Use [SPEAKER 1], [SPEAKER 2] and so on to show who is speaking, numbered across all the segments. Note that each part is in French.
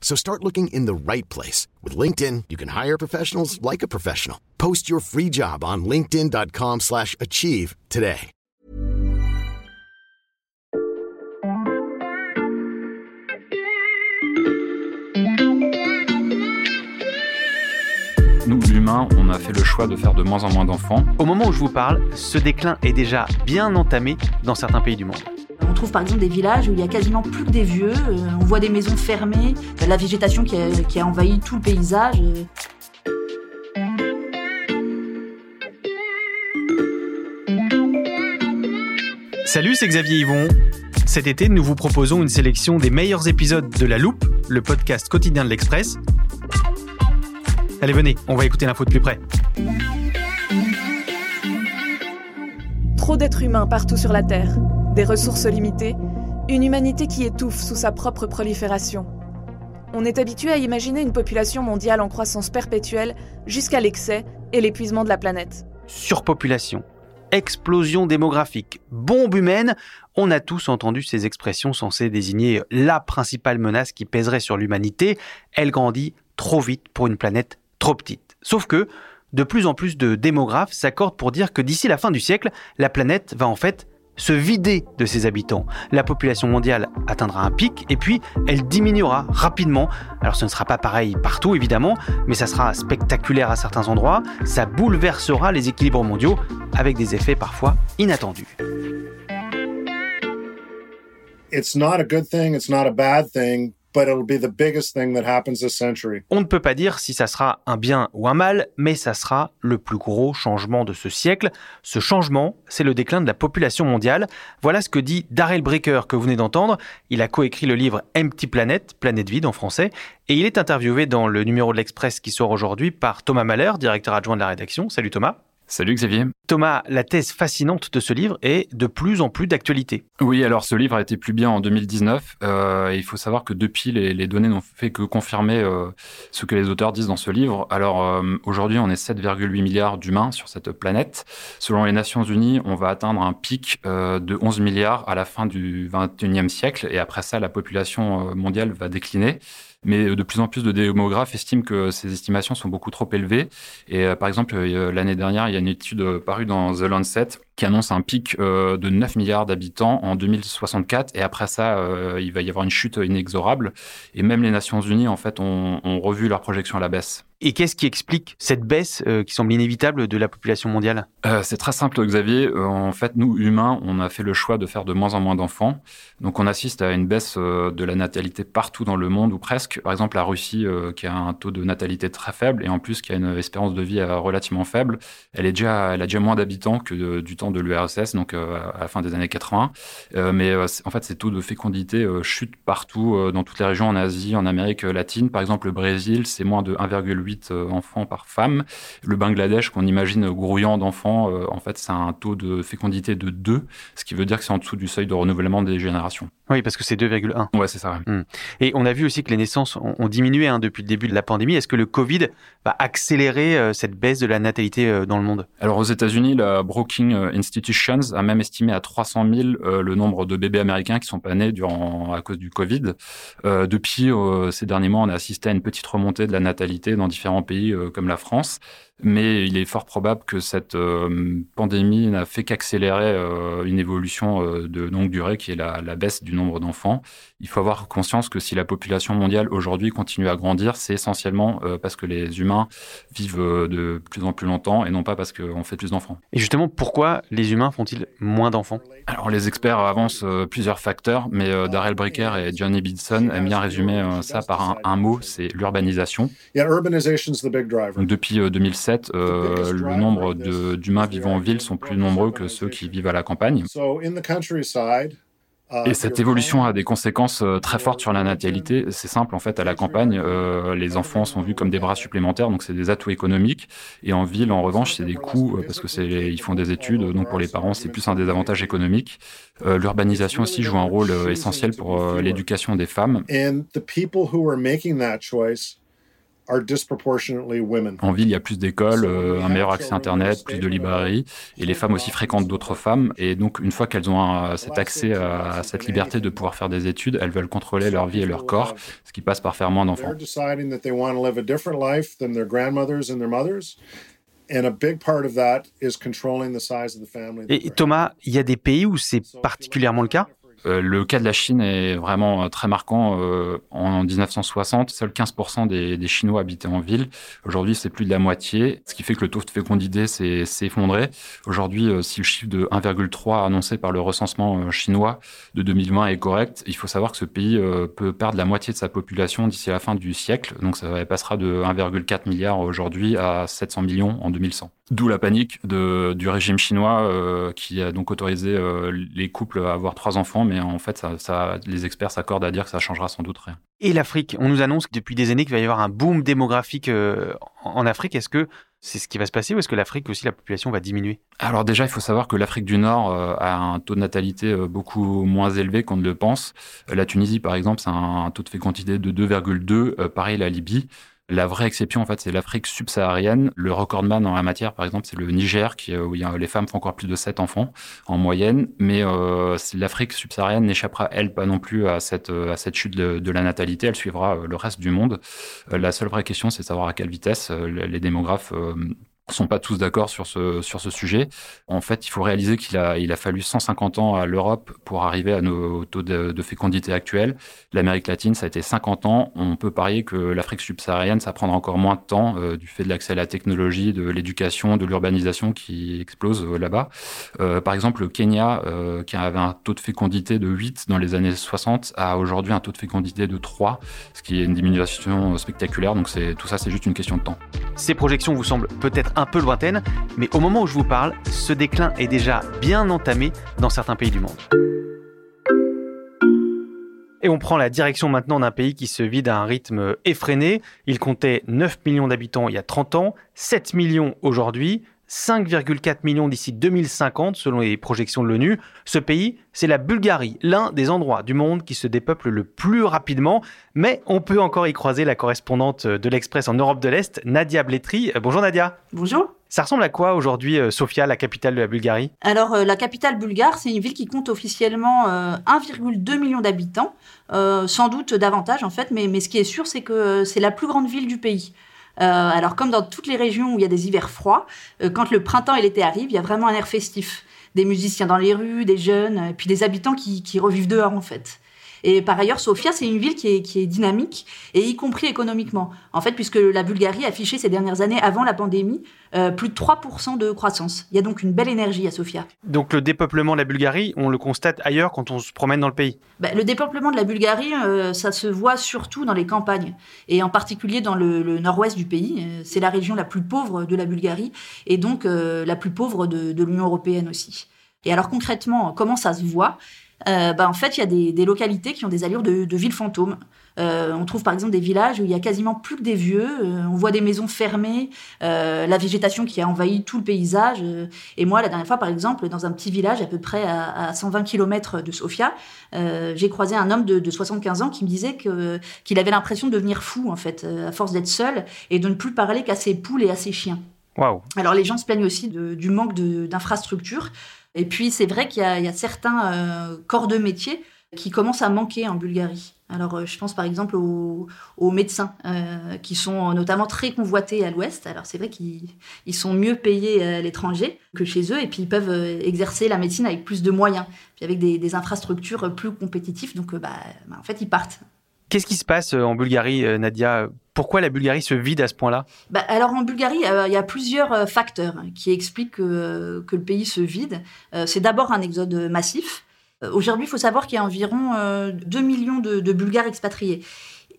[SPEAKER 1] So start looking in the right place. With LinkedIn, you can hire professionals like a professional. Post your free job on linkedin.com slash achieve today.
[SPEAKER 2] Nous, l'humain, on a fait le choix de faire de moins en moins d'enfants.
[SPEAKER 3] Au moment où je vous parle, ce déclin est déjà bien entamé dans certains pays du monde.
[SPEAKER 4] On trouve par exemple des villages où il y a quasiment plus que des vieux, euh, on voit des maisons fermées, la végétation qui a, qui a envahi tout le paysage. euh.
[SPEAKER 3] Salut, c'est Xavier Yvon. Cet été, nous vous proposons une sélection des meilleurs épisodes de La Loupe, le podcast quotidien de l'Express. Allez, venez, on va écouter l'info de plus près.
[SPEAKER 5] Trop d'êtres humains partout sur la Terre, des ressources limitées, une humanité qui étouffe sous sa propre prolifération. On est habitué à imaginer une population mondiale en croissance perpétuelle jusqu'à l'excès et l'épuisement de la planète.
[SPEAKER 3] Surpopulation, explosion démographique, bombe humaine, on a tous entendu ces expressions censées désigner la principale menace qui pèserait sur l'humanité. Elle grandit trop vite pour une planète trop petite. Sauf que de plus en plus de démographes s'accordent pour dire que d'ici la fin du siècle, la planète va en fait se vider de ses habitants. La population mondiale atteindra un pic et puis elle diminuera rapidement. Alors ce ne sera pas pareil partout évidemment, mais ça sera spectaculaire à certains endroits, ça bouleversera les équilibres mondiaux avec des effets parfois inattendus.
[SPEAKER 6] it's not a good thing, it's not a bad thing, but it'll be the biggest thing that happens this century.
[SPEAKER 3] On ne peut pas dire si ça sera un bien ou un mal, mais ça sera le plus gros changement de ce siècle. Ce changement, c'est le déclin de la population mondiale. Voilà ce que dit Darrell Breaker que vous venez d'entendre. Il a coécrit le livre Empty Planet, Planète vide en français, et il est interviewé dans le numéro de l'Express qui sort aujourd'hui par Thomas Mahler, directeur adjoint de la rédaction. Salut Thomas.
[SPEAKER 2] Salut Xavier.
[SPEAKER 3] Thomas, la thèse fascinante de ce livre est de plus en plus d'actualité.
[SPEAKER 2] Oui, alors ce livre a été publié en 2019. Euh, il faut savoir que depuis, les, les données n'ont fait que confirmer euh, ce que les auteurs disent dans ce livre. Alors euh, aujourd'hui, on est 7,8 milliards d'humains sur cette planète. Selon les Nations Unies, on va atteindre un pic de 11 milliards à la fin du 21e siècle. Et après ça, la population mondiale va décliner. Mais de plus en plus de démographes estiment que ces estimations sont beaucoup trop élevées. Et euh, par exemple, euh, l'année dernière, il y a une étude euh, parue dans The Lancet qui annonce un pic euh, de 9 milliards d'habitants en 2064. Et après ça, euh, il va y avoir une chute inexorable. Et même les Nations Unies, en fait, ont, ont revu leur projection à la baisse.
[SPEAKER 3] Et qu'est-ce qui explique cette baisse euh, qui semble inévitable de la population mondiale?
[SPEAKER 2] Euh, c'est très simple, Xavier. Euh, en fait, nous, humains, on a fait le choix de faire de moins en moins d'enfants. Donc, on assiste à une baisse de la natalité partout dans le monde, ou presque. Par exemple, la Russie, qui a un taux de natalité très faible, et en plus, qui a une espérance de vie relativement faible, elle, est déjà, elle a déjà moins d'habitants que du temps de l'URSS, donc à la fin des années 80. Euh, mais en fait, ces taux de fécondité chutent partout, dans toutes les régions, en Asie, en Amérique latine. Par exemple, le Brésil, c'est moins de 1,8 euh, enfants par femme. Le Bangladesh, qu'on imagine grouillant d'enfants, euh, en fait, c'est un taux de fécondité de 2, ce qui veut dire que c'est en dessous du seuil de renouvellement des générations.
[SPEAKER 3] Oui, parce que c'est 2,1.
[SPEAKER 2] Ouais, c'est ça. ouais.
[SPEAKER 3] Et on a vu aussi que les naissances ont, diminué hein, depuis le début de la pandémie. Est-ce que le Covid va accélérer euh, cette baisse de la natalité dans le monde?
[SPEAKER 2] Alors aux États-Unis, la Brookings Institutions a même estimé à 300 000 euh, le nombre de bébés américains qui sont pas nés durant à cause du Covid. Euh, depuis euh, ces derniers mois, on a assisté à une petite remontée de la natalité dans différents pays euh, comme la France. Mais il est fort probable que cette euh, pandémie n'a fait qu'accélérer euh, une évolution euh, de longue durée qui est la, la baisse du nombre d'enfants. Il faut avoir conscience que si la population mondiale aujourd'hui continue à grandir, c'est essentiellement parce que les humains vivent de plus en plus longtemps et non pas parce qu'on fait plus d'enfants.
[SPEAKER 3] Et justement, pourquoi les humains font-ils moins d'enfants?
[SPEAKER 2] Alors les experts avancent plusieurs facteurs, mais Darrell Bricker et Johnny Bidson aiment bien résumer ça par un, un mot, c'est l'urbanisation. Donc, depuis 2007, euh, le nombre d'humains vivant en ville sont plus nombreux que ceux qui vivent à la campagne.
[SPEAKER 6] Uh,
[SPEAKER 2] Et cette évolution a des conséquences euh, très fortes sur la natalité. C'est simple, en fait, à la campagne, euh, les enfants sont vus comme des bras supplémentaires, donc c'est des atouts économiques. Et en ville, en revanche, c'est des coûts parce que c'est ils font des études, donc pour les parents, c'est plus un désavantage économique. L'urbanisation aussi joue un rôle essentiel pour l'éducation des femmes. En ville, il y a plus d'écoles, euh, un meilleur accès à Internet, plus de librairies, et les femmes aussi fréquentent d'autres femmes. Et donc, une fois qu'elles ont un, cet accès à cette liberté de pouvoir faire des études, elles veulent contrôler leur vie et leur corps, ce qui passe par faire moins d'enfants.
[SPEAKER 3] Et Thomas, il y a des pays où c'est particulièrement le cas?
[SPEAKER 2] Euh, le cas de la Chine est vraiment euh, très marquant. Euh, en 1960, seuls 15% des, Chinois habitaient en ville. Aujourd'hui, c'est plus de la moitié, ce qui fait que le taux de fécondité s'est effondré. Aujourd'hui, si le chiffre de 1,3 annoncé par le recensement chinois de 2020 est correct, il faut savoir que ce pays peut perdre la moitié de sa population d'ici la fin du siècle. Donc ça passera de 1,4 milliard aujourd'hui à 700 millions en 2100. D'où la panique du régime chinois qui a donc autorisé les couples à avoir trois enfants, mais en fait, ça, ça, les experts s'accordent à dire que ça changera sans doute rien.
[SPEAKER 3] Et l'Afrique, on nous annonce depuis des années qu'il va y avoir un boom démographique euh, en Afrique. Est-ce que c'est ce qui va se passer ou est-ce que l'Afrique aussi, la population va diminuer?
[SPEAKER 2] Alors déjà, il faut savoir que l'Afrique du Nord a un taux de natalité beaucoup moins élevé qu'on ne le pense. La Tunisie, par exemple, c'est un taux de fécondité de 2,2, pareil la Libye. La vraie exception, en fait, c'est l'Afrique subsaharienne. Le recordman en la matière, par exemple, c'est le Niger, qui, où les femmes font encore plus de 7 enfants en moyenne. Mais euh, l'Afrique subsaharienne n'échappera, elle, pas non plus à cette, cette chute de, la natalité. Elle suivra euh, le reste du monde. Euh, la seule vraie question, c'est de savoir à quelle vitesse les démographes sont pas tous d'accord sur ce, sur ce sujet. En fait, il faut réaliser qu'il a, il a fallu 150 ans à l'Europe pour arriver à nos taux de, fécondité actuels. L'Amérique latine, ça a été 50 ans. On peut parier que l'Afrique subsaharienne, ça prendra encore moins de temps euh, du fait de l'accès à la technologie, de l'éducation, de l'urbanisation qui explose euh, là-bas. Euh, par exemple, le Kenya, qui avait un taux de fécondité de 8 dans les années 60, a aujourd'hui un taux de fécondité de 3, ce qui est une diminution spectaculaire. Donc c'est, tout ça, c'est juste une question de temps.
[SPEAKER 3] Ces projections vous semblent peut-être un peu lointaine, mais au moment où je vous parle, ce déclin est déjà bien entamé dans certains pays du monde. Et on prend la direction maintenant d'un pays qui se vide à un rythme effréné. Il comptait 9 millions d'habitants il y a 30 ans, 7 millions aujourd'hui. 5,4 millions d'ici 2050 selon les projections de l'ONU. Ce pays, c'est la Bulgarie, l'un des endroits du monde qui se dépeuple le plus rapidement, mais on peut encore y croiser la correspondante de l'Express en Europe de l'Est, Nadia Bletri. Euh, bonjour Nadia.
[SPEAKER 4] Bonjour.
[SPEAKER 3] Ça ressemble à quoi aujourd'hui, euh, Sofia, la capitale de la Bulgarie?
[SPEAKER 4] Alors, euh, la capitale bulgare, c'est une ville qui compte officiellement 1,2 million d'habitants, sans doute davantage en fait, mais, mais ce qui est sûr, c'est que c'est la plus grande ville du pays. Euh, alors comme dans toutes les régions où il y a des hivers froids, euh, quand le printemps et l'été arrivent, il y a vraiment un air festif. Des musiciens dans les rues, des jeunes, et puis des habitants qui, qui revivent dehors en fait. Et par ailleurs, Sofia, c'est une ville qui est, qui est, dynamique, et y compris économiquement. En fait, puisque la Bulgarie a affiché ces dernières années, avant la pandémie, euh, plus de 3% de croissance. Il y a donc une belle énergie à Sofia.
[SPEAKER 3] Donc le dépeuplement de la Bulgarie, on le constate ailleurs quand on se promène dans le pays?
[SPEAKER 4] Bah, Le dépeuplement de la Bulgarie, euh, ça se voit surtout dans les campagnes, et en particulier dans le, le nord-ouest du pays. Euh, c'est la région la plus pauvre de la Bulgarie, et donc euh, la plus pauvre de, de l'Union européenne aussi. Et alors concrètement, comment ça se voit? Euh, bah, en fait, il y a des, des, localités qui ont des allures de, de villes fantômes. Euh, on trouve par exemple des villages où il y a quasiment plus que des vieux. Euh, on voit des maisons fermées, la végétation qui a envahi tout le paysage. Et moi, la dernière fois, par exemple, dans un petit village à peu près à, à 120 km de Sofia, j'ai croisé un homme de, de, 75 ans qui me disait que qu'il avait l'impression de devenir fou en fait, à force d'être seul et de ne plus parler qu'à ses poules et à ses chiens.
[SPEAKER 3] Wow.
[SPEAKER 4] Alors les gens se plaignent aussi de, du manque d'infrastructures. Et puis, c'est vrai qu'il y, a certains euh, corps de métier qui commencent à manquer en Bulgarie. Alors, euh, je pense par exemple aux, médecins, euh, qui sont notamment très convoités à l'Ouest. Alors, c'est vrai qu'ils sont mieux payés à l'étranger que chez eux, et puis ils peuvent exercer la médecine avec plus de moyens, puis avec des, infrastructures plus compétitives. Donc, bah, bah, en fait, ils partent.
[SPEAKER 3] Qu'est-ce qui se passe en Bulgarie, Nadia? Pourquoi la Bulgarie se vide à ce point-là?
[SPEAKER 4] Bah, Alors en Bulgarie, il y a plusieurs facteurs qui expliquent que, le pays se vide. c'est d'abord un exode massif. Euh, aujourd'hui, il faut savoir qu'il y a environ 2 euh, millions de, Bulgares expatriés.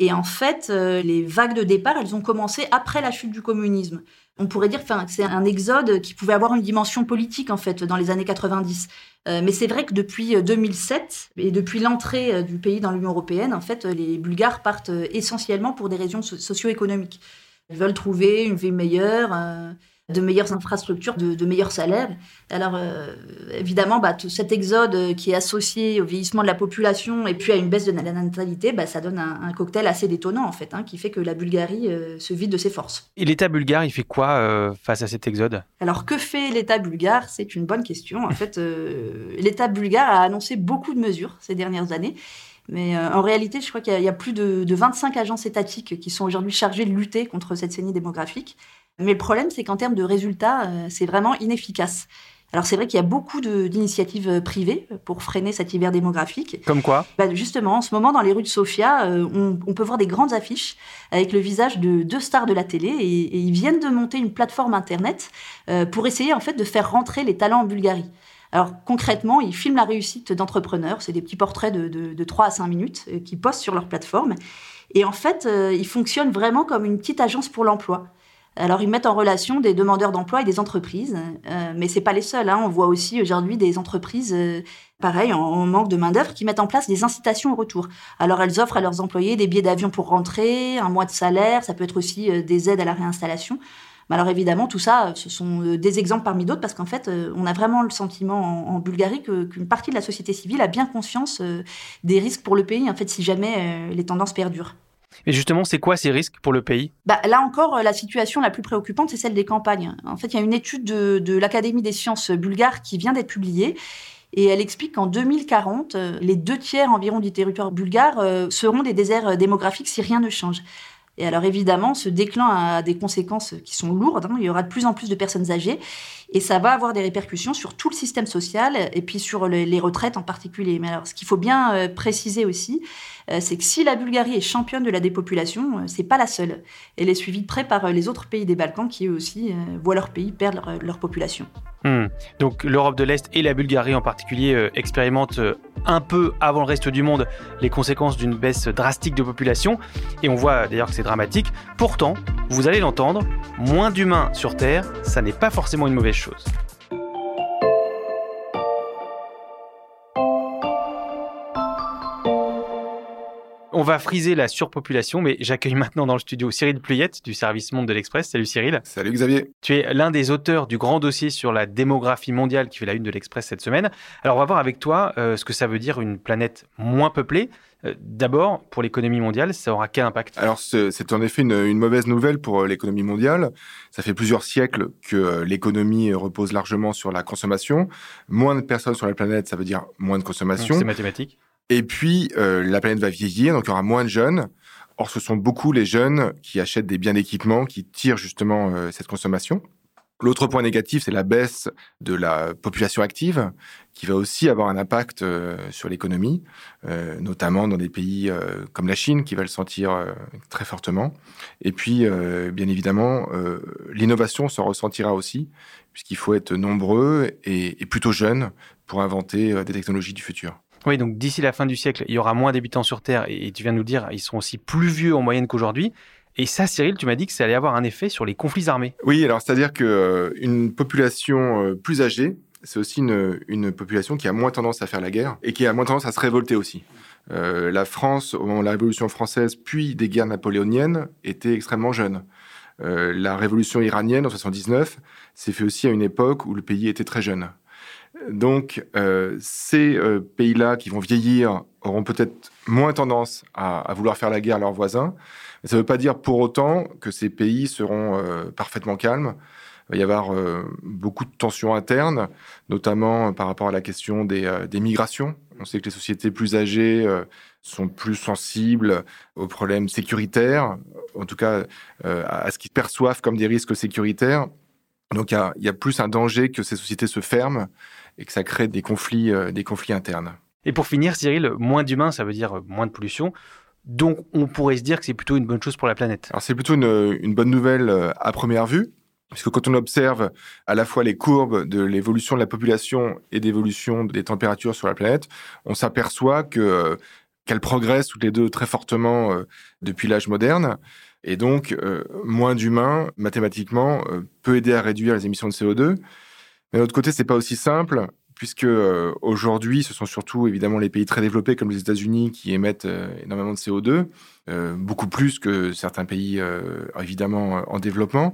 [SPEAKER 4] Et en fait, euh, les vagues de départ, elles ont commencé après la chute du communisme. On pourrait dire que c'est un exode qui pouvait avoir une dimension politique, en fait, dans les années 90. mais c'est vrai que depuis 2007 et depuis l'entrée du pays dans l'Union européenne, en fait, les Bulgares partent essentiellement pour des raisons socio-économiques. Ils veulent trouver une vie meilleure de meilleures infrastructures, de, meilleurs salaires. Alors euh, évidemment, bah, tout cet exode euh, qui est associé au vieillissement de la population et puis à une baisse de la natalité, bah, ça donne un, cocktail assez détonnant en fait, hein, qui fait que la Bulgarie euh, se vide de ses forces.
[SPEAKER 3] Et l'État bulgare, il fait quoi face à cet exode?
[SPEAKER 4] Alors que fait l'État bulgare? C'est une bonne question. En fait, l'État bulgare a annoncé beaucoup de mesures ces dernières années. Mais en réalité, je crois qu'il y, a plus de, de 25 agences étatiques qui sont aujourd'hui chargées de lutter contre cette saignée démographique. Mais le problème, c'est qu'en termes de résultats, euh, c'est vraiment inefficace. Alors c'est vrai qu'il y a beaucoup d'initiatives euh, privées pour freiner cet hiver démographique.
[SPEAKER 3] Comme quoi?
[SPEAKER 4] Bah, Justement, en ce moment, dans les rues de Sofia, euh, on, peut voir des grandes affiches avec le visage de deux stars de la télé et, ils viennent de monter une plateforme Internet pour essayer en fait de faire rentrer les talents en Bulgarie. Alors concrètement, ils filment la réussite d'entrepreneurs, c'est des petits portraits de, de, de 3 à 5 minutes qui postent sur leur plateforme. Et en fait, ils fonctionnent vraiment comme une petite agence pour l'emploi. Alors, ils mettent en relation des demandeurs d'emploi et des entreprises, euh, mais c'est pas les seuls. Hein. On voit aussi aujourd'hui des entreprises, euh, pareil, en, manque de main d'œuvre, qui mettent en place des incitations au retour. Alors, elles offrent à leurs employés des billets d'avion pour rentrer, un mois de salaire, ça peut être aussi euh, des aides à la réinstallation. Mais alors évidemment, tout ça, ce sont des exemples parmi d'autres, parce qu'en fait, on a vraiment le sentiment en, Bulgarie qu'une partie de la société civile a bien conscience des risques pour le pays, en fait, si jamais les tendances perdurent.
[SPEAKER 3] Et justement, c'est quoi ces risques pour le pays?
[SPEAKER 4] Bah, Là encore, euh, la situation la plus préoccupante, c'est celle des campagnes. En fait, il y a une étude de, l'Académie des sciences bulgares qui vient d'être publiée. Et elle explique qu'en 2040, euh, les deux tiers environ du territoire bulgare euh, seront des déserts démographiques si rien ne change. Et alors évidemment, ce déclin a des conséquences qui sont lourdes. Hein. Il y aura de plus en plus de personnes âgées et ça va avoir des répercussions sur tout le système social et puis sur les retraites en particulier. Mais alors, ce qu'il faut bien préciser aussi, euh, c'est que si la Bulgarie est championne de la dépopulation, euh, c'est pas la seule. Elle est suivie de près par euh, les autres pays des Balkans qui eux aussi voient leur pays perdre leur, population.
[SPEAKER 3] Hmm. Donc l'Europe de l'Est et la Bulgarie en particulier expérimentent un peu avant le reste du monde les conséquences d'une baisse drastique de population. Et on voit d'ailleurs que c'est dramatique. Pourtant, vous allez l'entendre, moins d'humains sur Terre, ça n'est pas forcément une mauvaise chose chose. On va friser la surpopulation, mais j'accueille maintenant dans le studio Cyril Pluyette du service Monde de l'Express. Salut Cyril.
[SPEAKER 7] Salut Xavier.
[SPEAKER 3] Tu es l'un des auteurs du grand dossier sur la démographie mondiale qui fait la une de l'Express cette semaine. Alors on va voir avec toi euh, ce que ça veut dire une planète moins peuplée. Euh, d'abord, pour l'économie mondiale, ça aura quel impact?
[SPEAKER 7] Alors, c'est en effet une, mauvaise nouvelle pour euh, l'économie mondiale. Ça fait plusieurs siècles que l'économie repose largement sur la consommation. Moins de personnes sur la planète, ça veut dire moins de consommation.
[SPEAKER 3] C'est mathématique.
[SPEAKER 7] Et puis, euh, la planète va vieillir, donc il y aura moins de jeunes. Or, ce sont beaucoup les jeunes qui achètent des biens d'équipement qui tirent justement euh, cette consommation. L'autre point négatif, c'est la baisse de la population active, qui va aussi avoir un impact euh, sur l'économie, notamment dans des pays comme la Chine, qui va le sentir très fortement. Et puis, bien évidemment, l'innovation s'en ressentira aussi, puisqu'il faut être nombreux et, et plutôt jeunes pour inventer des technologies du futur.
[SPEAKER 3] Oui, donc d'ici la fin du siècle, il y aura moins d'habitants sur Terre, et tu viens de nous dire, ils seront aussi plus vieux en moyenne qu'aujourd'hui. Et ça, Cyril, tu m'as dit que ça allait avoir un effet sur les conflits armés.
[SPEAKER 7] Oui, alors c'est-à-dire qu'une euh, population euh, plus âgée, c'est aussi une, population qui a moins tendance à faire la guerre et qui a moins tendance à se révolter aussi. Euh, la France, au moment de la Révolution française, puis des guerres napoléoniennes, était extrêmement jeune. la Révolution iranienne en 79 s'est fait aussi à une époque où le pays était très jeune. Donc, euh, ces euh, pays-là qui vont vieillir auront peut-être moins tendance à, vouloir faire la guerre à leurs voisins. Ça ne veut pas dire pour autant que ces pays seront euh, parfaitement calmes. Il va y avoir beaucoup de tensions internes, notamment par rapport à la question des, migrations. On sait que les sociétés plus âgées sont plus sensibles aux problèmes sécuritaires, en tout cas à ce qu'ils perçoivent comme des risques sécuritaires. Donc il y, a, plus un danger que ces sociétés se ferment et que ça crée des conflits, euh, des conflits internes.
[SPEAKER 3] Et pour finir, Cyril, moins d'humains, ça veut dire moins de pollution. Donc on pourrait se dire que c'est plutôt une bonne chose pour la planète.
[SPEAKER 7] Alors c'est plutôt une, une, bonne nouvelle à première vue. Puisque quand on observe à la fois les courbes de l'évolution de la population et d'évolution des températures sur la planète, on s'aperçoit que euh, qu'elles progressent toutes les deux très fortement euh, depuis l'âge moderne. Et donc, euh, moins d'humains, mathématiquement, peut aider à réduire les émissions de CO2. Mais de l'autre côté, c'est pas aussi simple, puisque aujourd'hui, ce sont surtout évidemment les pays très développés comme les États-Unis qui émettent énormément de CO2, beaucoup plus que certains pays évidemment en développement.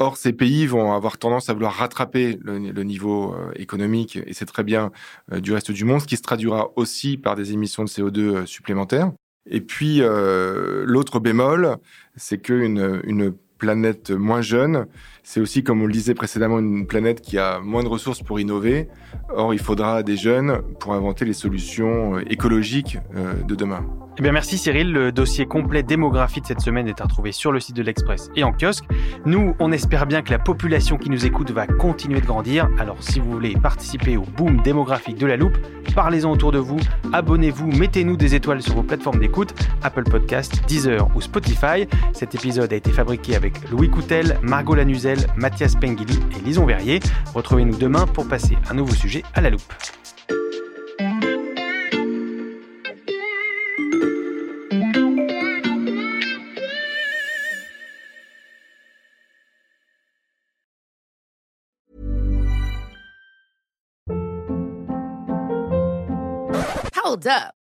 [SPEAKER 7] Or, ces pays vont avoir tendance à vouloir rattraper le, niveau euh, économique, et c'est très bien, euh, du reste du monde, ce qui se traduira aussi par des émissions de CO2 euh, supplémentaires. Et puis, l'autre bémol, c'est qu'une une planète moins jeune, c'est aussi, comme on le disait précédemment, une planète qui a moins de ressources pour innover. Or, il faudra des jeunes pour inventer les solutions écologiques de demain.
[SPEAKER 3] Eh bien, merci Cyril. Le dossier complet démographie de cette semaine est à retrouver sur le site de l'Express et en kiosque. Nous, on espère bien que la population qui nous écoute va continuer de grandir. Alors, si vous voulez participer au boom démographique de la loupe, parlez-en autour de vous, abonnez-vous, mettez-nous des étoiles sur vos plateformes d'écoute, Apple Podcast, Deezer ou Spotify. Cet épisode a été fabriqué avec Louis Coutel, Margot Lanuzel, Mathias Pengili et Lison Verrier. Retrouvez-nous demain pour passer un nouveau sujet à la loupe.
[SPEAKER 8] Hold up.